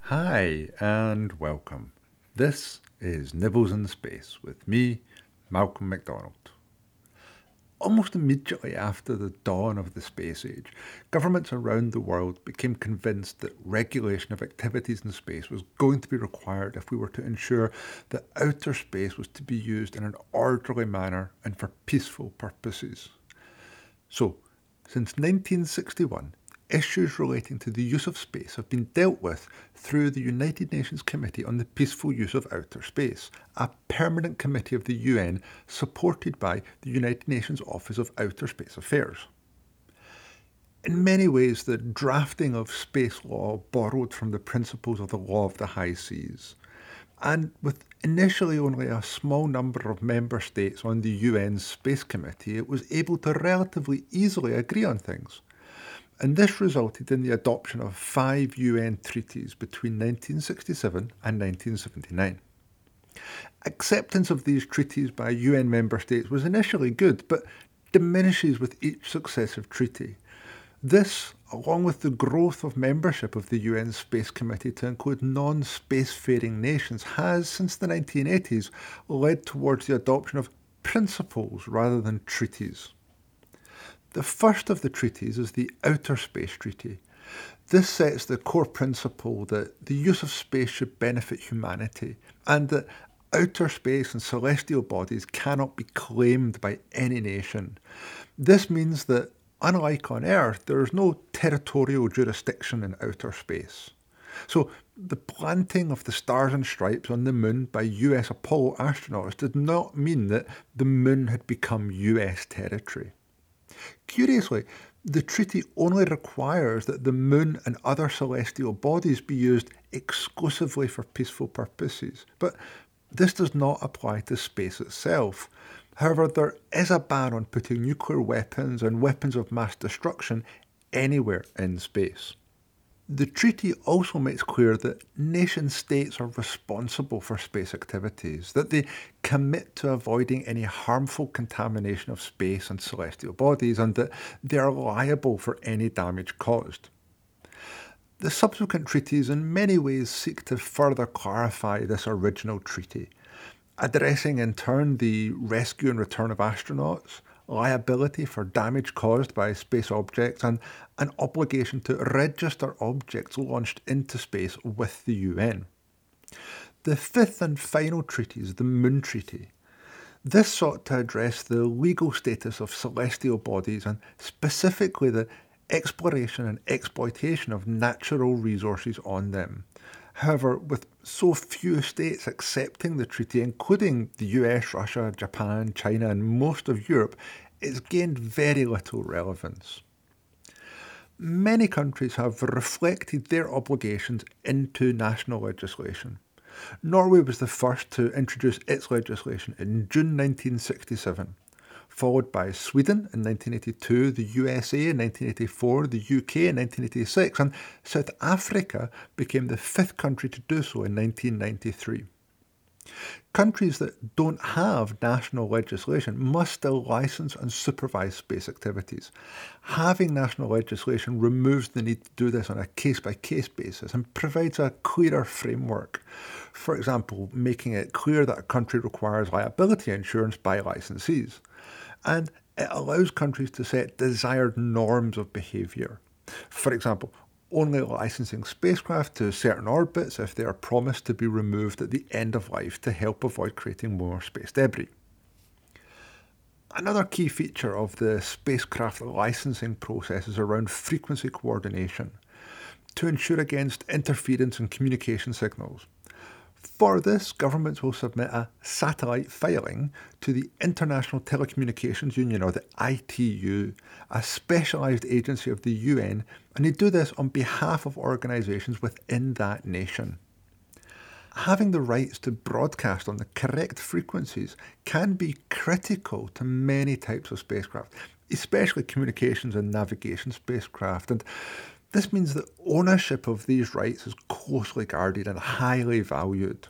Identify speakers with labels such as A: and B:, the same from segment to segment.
A: Hi, and welcome. This is Nibbles in Space with me, Malcolm McDonald. Almost immediately after the dawn of the space age, governments around the world became convinced that regulation of activities in space was going to be required if we were to ensure that outer space was to be used in an orderly manner and for peaceful purposes. So, since 1961, issues relating to the use of space have been dealt with through the United Nations Committee on the Peaceful Use of Outer Space, a permanent committee of the UN supported by the United Nations Office of Outer Space Affairs. In many ways, the drafting of space law borrowed from the principles of the law of the high seas. And with initially only a small number of member states on the UN Space Committee, it was able to relatively easily agree on things and this resulted in the adoption of five UN treaties between 1967 and 1979. Acceptance of these treaties by UN member states was initially good, but diminishes with each successive treaty. This, along with the growth of membership of the UN Space Committee to include non spacefaring nations, has, since the 1980s, led towards the adoption of principles rather than treaties. The first of the treaties is the Outer Space Treaty. This sets the core principle that the use of space should benefit humanity and that outer space and celestial bodies cannot be claimed by any nation. This means that, unlike on Earth, there is no territorial jurisdiction in outer space. So, the planting of the stars and stripes on the moon by US Apollo astronauts did not mean that the moon had become US territory. Curiously, the treaty only requires that the moon and other celestial bodies be used exclusively for peaceful purposes, but this does not apply to space itself. However, there is a ban on putting nuclear weapons and weapons of mass destruction anywhere in space. The treaty also makes clear that nation states are responsible for space activities, that they commit to avoiding any harmful contamination of space and celestial bodies, and that they are liable for any damage caused. The subsequent treaties in many ways seek to further clarify this original treaty, addressing in turn the rescue and return of astronauts, liability for damage caused by space objects, and an obligation to register objects launched into space with the UN. The fifth and final treaty is the Moon Treaty. This sought to address the legal status of celestial bodies and specifically the exploration and exploitation of natural resources on them. However, with so few states accepting the treaty, including the US, Russia, Japan, China, and most of Europe, it's gained very little relevance. Many countries have reflected their obligations into national legislation. Norway was the first to introduce its legislation in June 1967 followed by Sweden in 1982, the USA in 1984, the UK in 1986, and South Africa became the fifth country to do so in 1993. Countries that don't have national legislation must still license and supervise space activities. Having national legislation removes the need to do this on a case by case basis and provides a clearer framework. For example, making it clear that a country requires liability insurance by licensees and it allows countries to set desired norms of behaviour. For example, only licensing spacecraft to certain orbits if they are promised to be removed at the end of life to help avoid creating more space debris. Another key feature of the spacecraft licensing process is around frequency coordination to ensure against interference in communication signals. For this, governments will submit a satellite filing to the International Telecommunications Union, or the ITU, a specialised agency of the UN, and they do this on behalf of organisations within that nation. Having the rights to broadcast on the correct frequencies can be critical to many types of spacecraft, especially communications and navigation spacecraft. And this means that ownership of these rights is closely guarded and highly valued.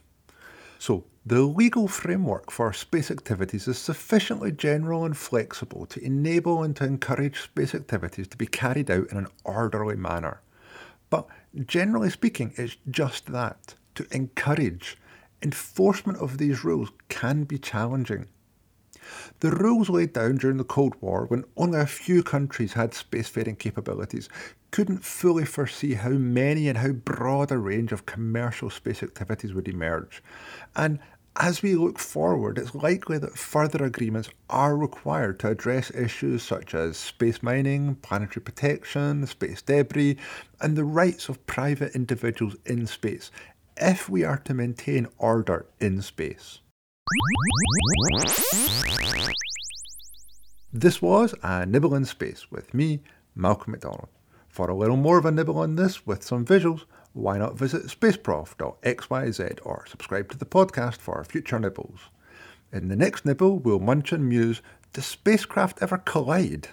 A: So, the legal framework for space activities is sufficiently general and flexible to enable and to encourage space activities to be carried out in an orderly manner. But generally speaking, it's just that to encourage. Enforcement of these rules can be challenging. The rules laid down during the Cold War, when only a few countries had spacefaring capabilities, couldn't fully foresee how many and how broad a range of commercial space activities would emerge. And as we look forward, it's likely that further agreements are required to address issues such as space mining, planetary protection, space debris, and the rights of private individuals in space if we are to maintain order in space. This was a Nibble in Space with me, Malcolm McDonald. For a little more of a nibble on this with some visuals, why not visit spaceprof.xyz or subscribe to the podcast for future nibbles. In the next nibble, we'll munch and muse Does spacecraft ever collide?